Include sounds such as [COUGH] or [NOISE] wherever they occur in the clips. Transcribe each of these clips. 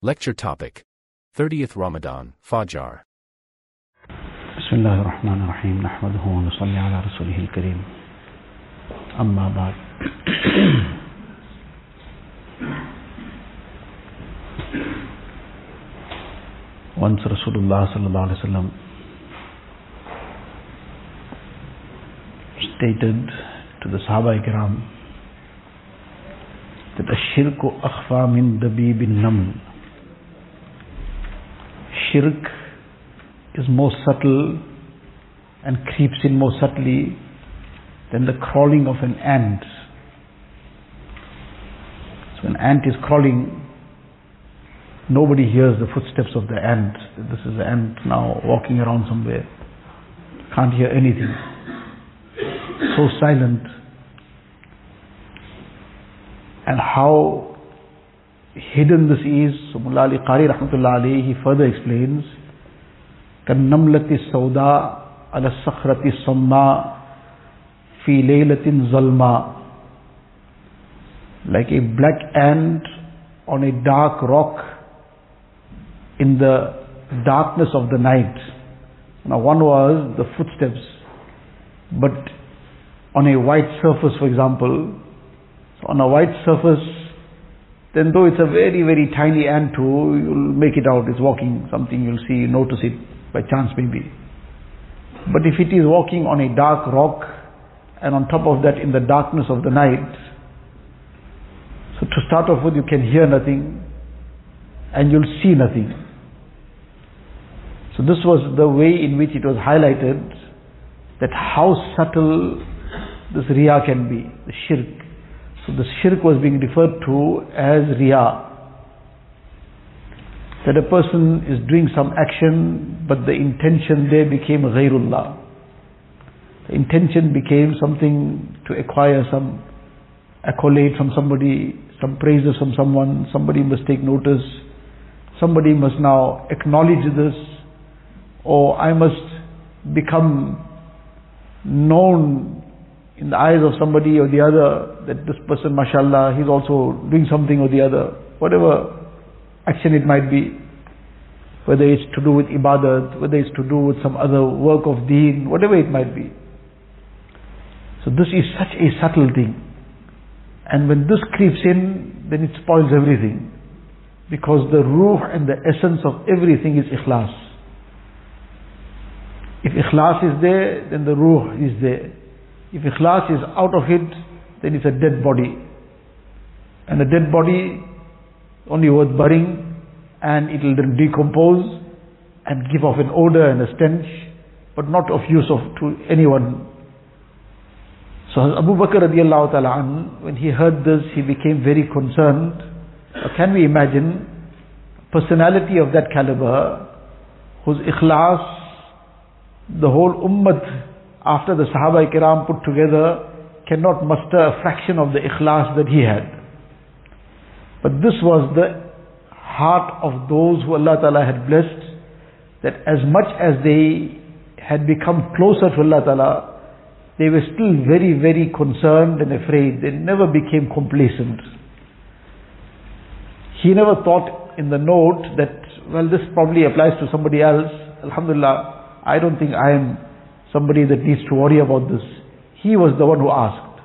Lecture topic 30th Ramadan, Fajr. بسم الله الرحمن الرحيم نحمده ونصلي على رسوله الكريم أما بعد Once Rasulullah sallallahu alaihi wasallam stated to the Sahaba Ikram that ashirku akhfa min dabibin naml. Shirk is more subtle and creeps in more subtly than the crawling of an ant. So an ant is crawling, nobody hears the footsteps of the ant. This is the ant now walking around somewhere. Can't hear anything. So silent. And how hidden this is, so Mullah Ali Qari Rahmatullah alayhi, he further explains, كالنملة السوداء على الصخرة الصماء في ليلة ظلماء like a black ant on a dark rock in the darkness of the night. Now one was the footsteps, but on a white surface for example, so on a white surface, then though it's a very very tiny ant too, you'll make it out, it's walking, something you'll see, notice it by chance maybe. But if it is walking on a dark rock and on top of that in the darkness of the night, so to start off with you can hear nothing and you'll see nothing. So this was the way in which it was highlighted that how subtle this riya can be, the shirk. So the shirk was being referred to as riya that a person is doing some action, but the intention there became ghairullah. The intention became something to acquire some accolade from somebody, some praises from someone, somebody must take notice, somebody must now acknowledge this, or I must become known in the eyes of somebody or the other that this person, mashallah, he's also doing something or the other. Whatever action it might be, whether it's to do with ibadat, whether it's to do with some other work of deen, whatever it might be. So this is such a subtle thing. And when this creeps in, then it spoils everything. Because the ruh and the essence of everything is ikhlas. If ikhlas is there, then the ruh is there. If ikhlas is out of it, then it's a dead body. And a dead body only worth burying and it will then decompose and give off an odor and a stench but not of use of to anyone. So Abu Bakr radiallahu ta'ala an, when he heard this he became very concerned. can we imagine personality of that caliber whose ikhlas the whole ummah after the Sahaba kiram put together cannot muster a fraction of the ikhlas that he had. But this was the heart of those who Allah Ta'ala had blessed, that as much as they had become closer to Allah Ta'ala, they were still very, very concerned and afraid. They never became complacent. He never thought in the note that, well, this probably applies to somebody else. Alhamdulillah, I don't think I am somebody that needs to worry about this. He was the one who asked.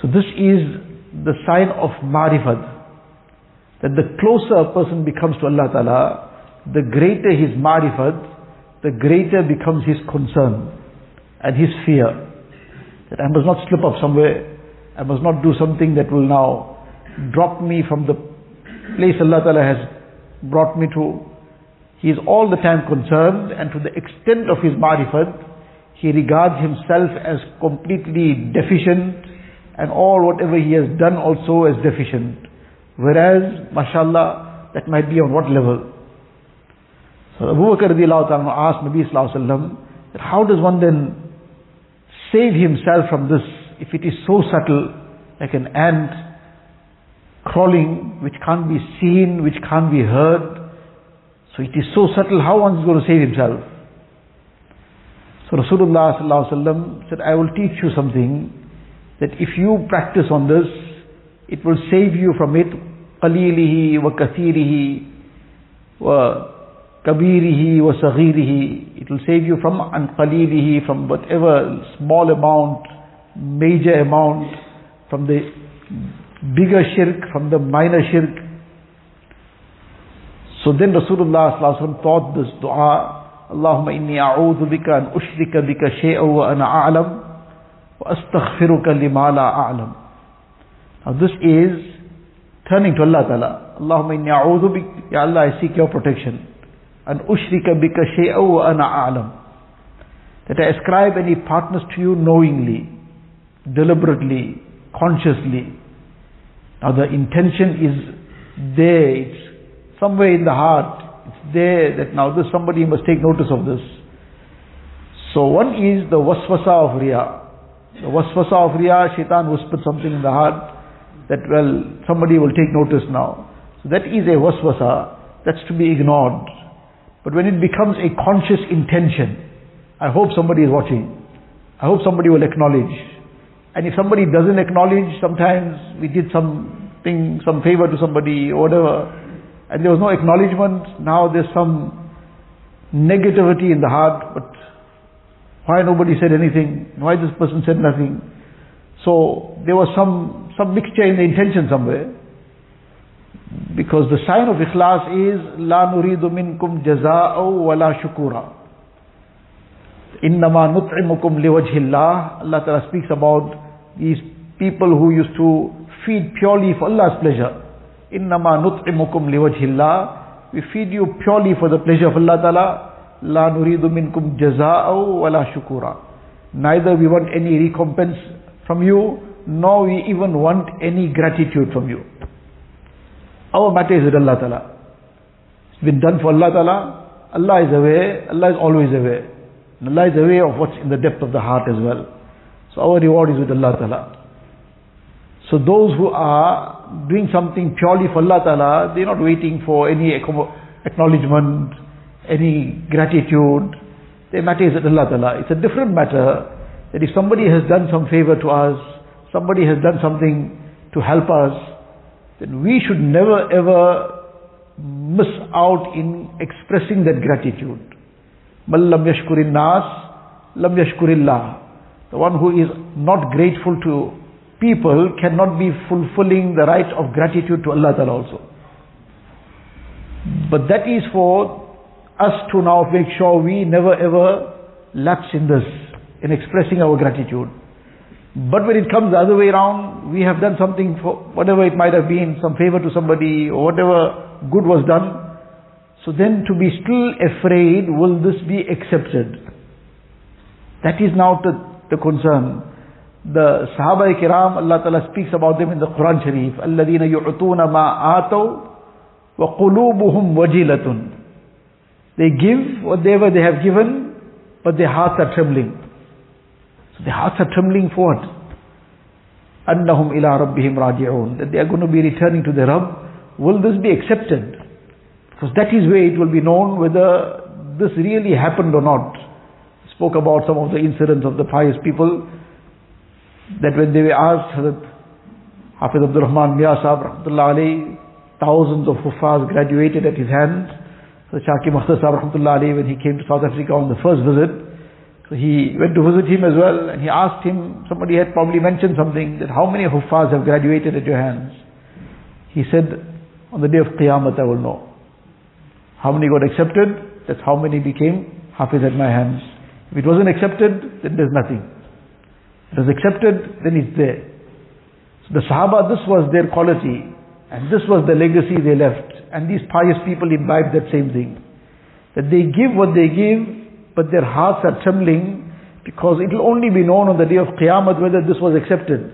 So this is the sign of marifat. That the closer a person becomes to Allah Ta'ala, the greater his marifat, the greater becomes his concern and his fear. That I must not slip up somewhere, I must not do something that will now drop me from the place Allah Ta'ala has brought me to. He is all the time concerned and to the extent of his marifat, he regards himself as completely deficient and all whatever he has done also as deficient. Whereas, mashallah, that might be on what level? So Abu Bakr asked Nabi Sallallahu that how does one then save himself from this if it is so subtle, like an ant crawling, which can't be seen, which can't be heard. So it is so subtle, how one is going to save himself? So Rasulullah Sallallahu said, I will teach you something that if you practice on this, it will save you from it قليله وكثيره وكبيره وصغيره. It will save you from an قليله, from whatever small amount, major amount, from the bigger shirk, from the minor shirk. so then Rasulullah taught this dua, Allahumma inni a'udhu bika an ushrika bika shay'a wa ana a'lam wa astaghfiruka lima la a'lam. Now this is turning to Allah Ta'ala. Allahumma inni a'udhu bika, Ya Allah I seek your protection. An ushrika bika shay'a wa ana a'lam. That I ascribe any partners to you knowingly, deliberately, consciously. Now the intention is there, it's somewhere in the heart, it's there that now this somebody must take notice of this. So one is the waswasa of riya. The waswasa of riya, shaitan whispered something in the heart that well, somebody will take notice now. So that is a waswasa, that's to be ignored. But when it becomes a conscious intention, I hope somebody is watching. I hope somebody will acknowledge. And if somebody doesn't acknowledge, sometimes we did something, some favor to somebody or whatever, and there was no acknowledgement, now there's some negativity in the heart, but why nobody said anything? Why this person said nothing? So there was some, some mixture in the intention somewhere. Because the sign of ikhlas is La nuridu minkum jaza'u wa la shukura. Innama nut'imukum liwajhillah. Allah Ta'ala speaks about these people who used to feed purely for Allah's pleasure. Innama nut'imukum liwajhillah. We feed you purely for the pleasure of Allah Ta'ala. La nuridu minkum jaza'u wa. Neither we want any recompense from you, nor we even want any gratitude from you. Our matter is with Allah Ta'ala. It's been done for Allah Ta'ala. Allah is aware, Allah is always aware. And Allah is aware of what's in the depth of the heart as well. So our reward is with Allah Ta'ala. So those who are doing something purely for Allah Ta'ala, they're not waiting for any acknowledgement, any gratitude. Their matter is with Allah Ta'ala. It's a different matter that if somebody has done some favor to us, somebody has done something to help us, then we should never ever miss out in expressing that gratitude. Man lam yashkurin nas, lam yashkurillah. The one who is not grateful to people cannot be fulfilling the right of gratitude to Allah Ta'ala also. But that is for us to now make sure we never ever lapse in this in expressing our gratitude. But when it comes the other way around, we have done something for whatever it might have been, some favor to somebody or whatever good was done. So then to be still afraid, will this be accepted? That is now the, the concern. The Sahaba Kiram, Allah Ta'ala speaks about them in the Quran Sharif. الَّذِينَ يُعْطُونَ مَا آتَوْا وَقُلُوبُهُمْ وَجِلَةٌ They give whatever they have given, but their hearts are trembling. So their hearts are trembling for what? أَنَّهُمْ إِلَىٰ رَبِّهِمْ رَاجِعُونَ That they are going to be returning to their Rabb. Will this be accepted? Because that is where it will be known whether this really happened or not. Spoke about some of the incidents of the pious people that when they were asked that Hafiz Abdul Rahman Mia Rahmatullah alayhi, thousands of Hufaz graduated at his hands. So Shaki Sahib Rahmatullah alayhi, when he came to South Africa on the first visit, so he went to visit him as well and he asked him, somebody had probably mentioned something, that how many huffaz have graduated at your hands? He said, on the day of Qiyamah I will know. How many got accepted? That's how many became hafiz at my hands. If it wasn't accepted, then there's nothing. It was accepted, then it's there. So the Sahaba, this was their quality and this was the legacy they left. And these pious people imbibed that same thing. That they give what they give but their hearts are trembling because it will only be known on the day of Qiyamah whether this was accepted.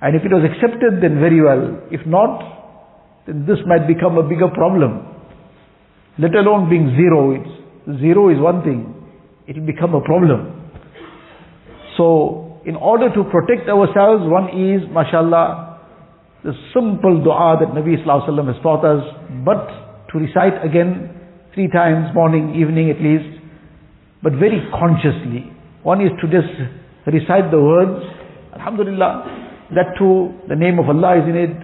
And if it was accepted, then very well. If not, then this might become a bigger problem. Let alone being zero. It's, zero is one thing. It will become a problem. So, in order to protect ourselves, one is, mashallah, the simple dua that Nabi Wasallam has taught us, but to recite again three times, morning, evening at least, but very consciously. One is to just recite the words, Alhamdulillah, that too, the name of Allah is in it,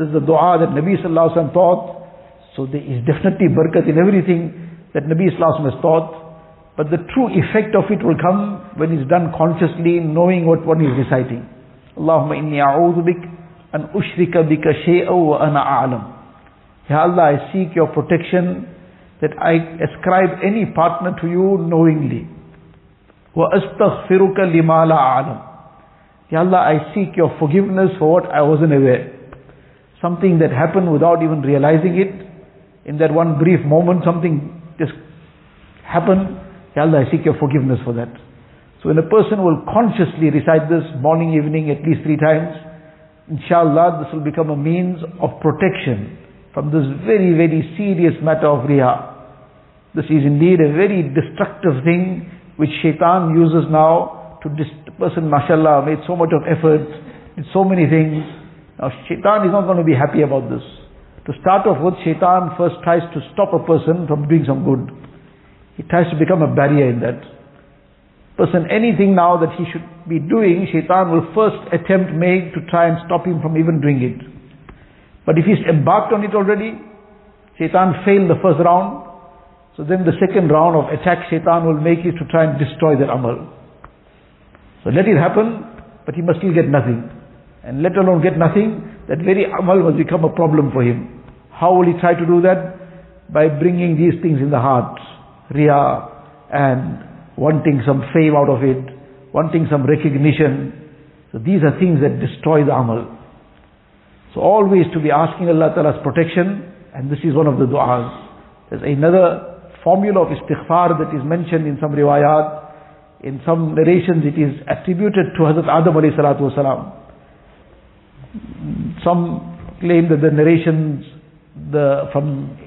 This is the dua that Nabi Sallallahu Alaihi Wasallam taught. So there is definitely barakat in everything that Nabi Sallallahu Alaihi Wasallam has taught. But the true effect of it will come when it's done consciously, knowing what one is reciting. Allahumma inni a'udhu bik an ushrika bika shay'a wa ana a'lam. Ya Allah, I seek your protection that I ascribe any partner to you knowingly. Wa astaghfiruka lima la a'lam. Ya Allah, I seek your forgiveness for what I wasn't aware. Something that happened without even realizing it. In that one brief moment, something just happened. Allah, I seek your forgiveness for that. So when a person will consciously recite this morning, evening, at least three times, inshallah, this will become a means of protection from this very, very serious matter of riya. This is indeed a very destructive thing which shaitan uses now to dis- person, mashallah, made so much of effort, did so many things. Now shaitan is not going to be happy about this. To start off with, shaitan first tries to stop a person from doing some good. He tries to become a barrier in that. Person, anything now that he should be doing, shaitan will first attempt make to try and stop him from even doing it. But if he's embarked on it already, shaitan failed the first round, so then the second round of attack shaitan will make is to try and destroy that amal. So let it happen, but he must still get nothing. And let alone get nothing, that very amal will become a problem for him. How will he try to do that? By bringing these things in the heart. Riya and wanting some fame out of it, wanting some recognition. So these are things that destroy the amal. So always to be asking Allah Ta'ala's protection, and this is one of the du'as. There's another formula of istighfar that is mentioned in some riwayat. In some narrations it is attributed to Hazrat Adam alayhi salatu wasalam. Some claim that the narrations the, from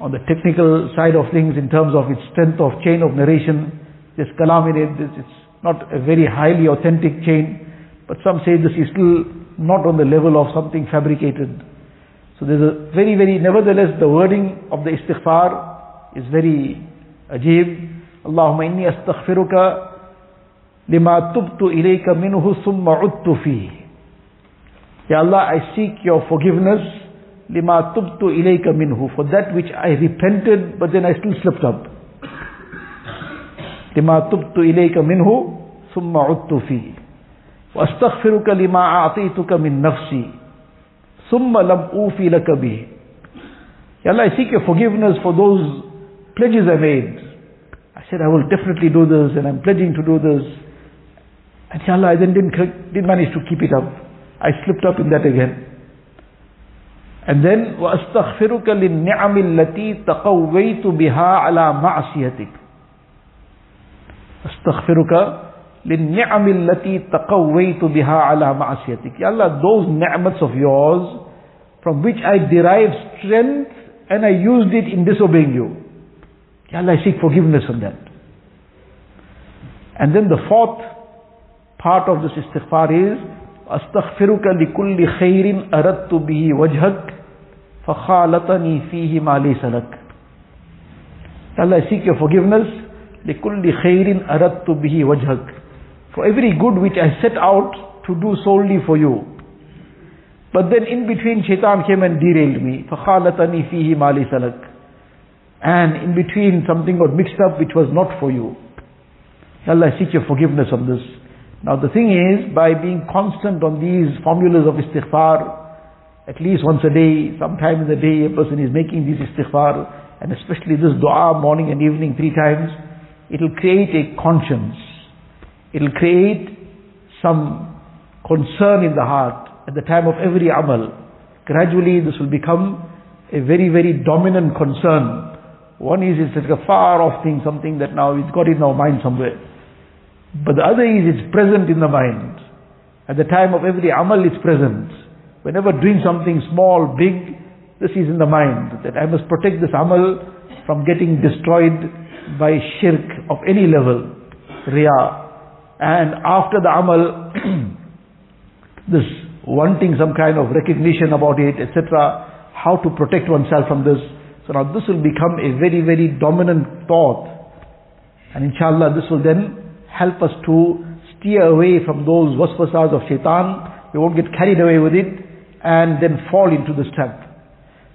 on the technical side of things in terms of its strength of chain of narration. This kalam in it, it's not a very highly authentic chain, but some say this is still not on the level of something fabricated. So there's a very, very, nevertheless, the wording of the istighfar is very ajib. Allahumma inni astaghfiruka lima tubtu ilayka minhu summa uttu Ya Allah, I seek your forgiveness lima tubtu ilayka minhu for that which I repented but then I still slipped up. lima tubtu ilayka minhu thumma udtu fi. واستغفرك لما أعطيتك من نفسي ثم لم أوفي لك به. Ya Allah, I seek your forgiveness for those pledges I made. I said I will definitely do this and I'm pledging to do this. And Ya Allah, I then didn't, didn't manage to keep it up. I slipped up in that again. And then وَأَسْتَغْفِرُكَ لِلنِّعَمِ الَّتِي تَقَوَّيْتُ بِهَا عَلَى مَعْصِيَتِكَ أَسْتَغْفِرُكَ لِلنِّعَمِ الَّتِي تَقَوَّيْتُ بِهَا عَلَى مَعْصِيَتِكَ Ya Allah, those ni'mats of yours from which I derived strength and I used it in disobeying you. Ya Allah, I seek forgiveness on that. And then the fourth part of this istighfar is أستغفرك لكل خير أردت به وجهك فخالطني فيه ما ليس لك Allah I seek your forgiveness لكل خير أردت به وجهك for every good which I set out to do solely for you but then in between shaitan came and derailed me فخالطني فيه ما ليس لك and in between something got mixed up which was not for you Allah I seek your forgiveness on this now the thing is, by being constant on these formulas of istighfar, at least once a day, sometime in the day, a person is making this istighfar, and especially this dua morning and evening three times, it will create a conscience. It will create some concern in the heart at the time of every amal. Gradually this will become a very, very dominant concern. One is it's like a far off thing, something that now it's got in our mind somewhere. But the other is it's present in the mind. At the time of every amal it's present. Whenever doing something small, big, this is in the mind. That I must protect this amal from getting destroyed by shirk of any level. Riya. And after the amal, [CLEARS THROAT] this wanting some kind of recognition about it, etc. How to protect oneself from this. So now this will become a very, very dominant thought. And inshallah this will then help us to steer away from those waswasas of shaitan. We won't get carried away with it. And then fall into this trap.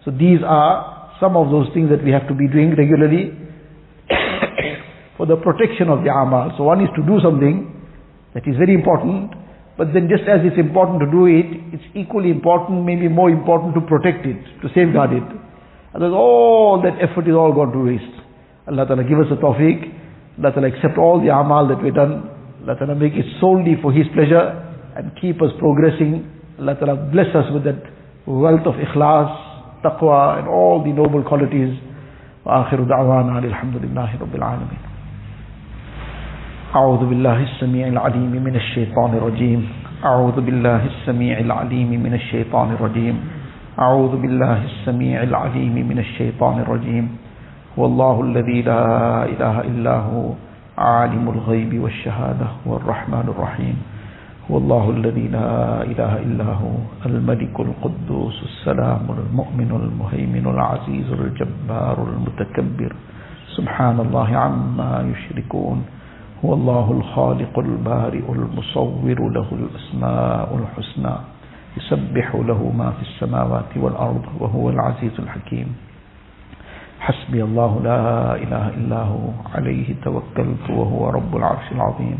So these are some of those things that we have to be doing regularly [COUGHS] for the protection of the amal. So one is to do something that is very important, but then just as it's important to do it, it's equally important, maybe more important to protect it, to safeguard it. Otherwise all that effort is all gone to waste. Allah Ta'ala give us a tawfiq. Allah Ta'ala accept all the amal that we've done. Allah Ta'ala make it solely for His pleasure and keep us progressing. Allah Ta'ala bless us with that wealth of ikhlas, taqwa and all the noble qualities. وآخر دعوانا الحمد لله رب العالمين أعوذ بالله السميع العليم من الشيطان الرجيم أعوذ بالله السميع العليم من الشيطان الرجيم أعوذ بالله السميع العليم من الشيطان الرجيم هو الله الذي لا إله إلا هو عالم الغيب والشهادة هو الرحمن الرحيم هو الله الذي لا إله إلا هو الملك القدوس السلام المؤمن المهيمن العزيز الجبار المتكبر. سبحان الله عما يشركون. هو الله الخالق البارئ المصور له الأسماء الحسنى. يسبح له ما في السماوات والأرض وهو العزيز الحكيم. حسبي الله لا إله إلا هو عليه توكلت وهو رب العرش العظيم.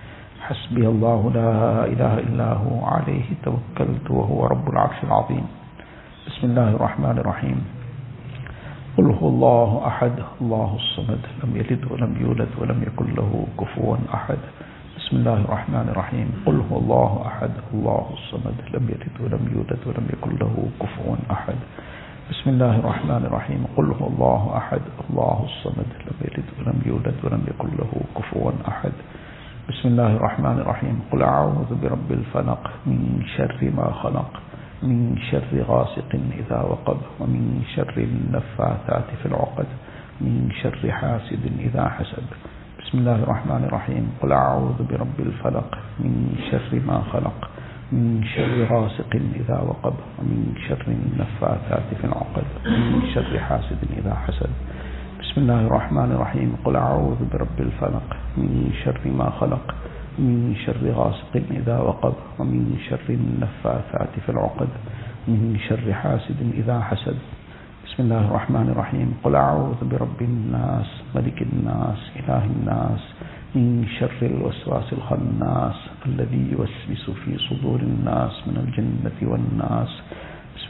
حسبي الله لا إله إلا هو عليه توكلت وهو رب العرش العظيم. بسم الله الرحمن الرحيم. قل هو الله أحد الله الصمد لم يلد ولم يولد ولم يكن له كفوا أحد. بسم الله الرحمن الرحيم. قل هو الله أحد الله الصمد لم يلد ولم يولد ولم يكن له كفوا أحد. بسم الله الرحمن الرحيم. قل هو الله أحد الله الصمد لم يلد ولم يولد ولم يكن له كفوا أحد. بسم الله الرحمن الرحيم. قل أعوذ برب الفلق من شر ما خلق من شر غاسق إذا وقب ومن شر النفاثات في العقد من شر حاسد إذا حسد. بسم الله الرحمن الرحيم. قل أعوذ برب الفلق من شر ما خلق من شر غاسق إذا وقب ومن شر النفاثات في العقد ومن شر حاسد إذا حسد. بسم الله الرحمن الرحيم. قل أعوذ برب الفلق من شر ما خلق من شر غاسق إذا وقب ومن شر النفاثات في العقد من شر حاسد إذا حسد. بسم الله الرحمن الرحيم. قل أعوذ برب الناس ملك الناس إله الناس من شر الوسواس الخناس الذي يوسوس في صدور الناس من الجنة والناس.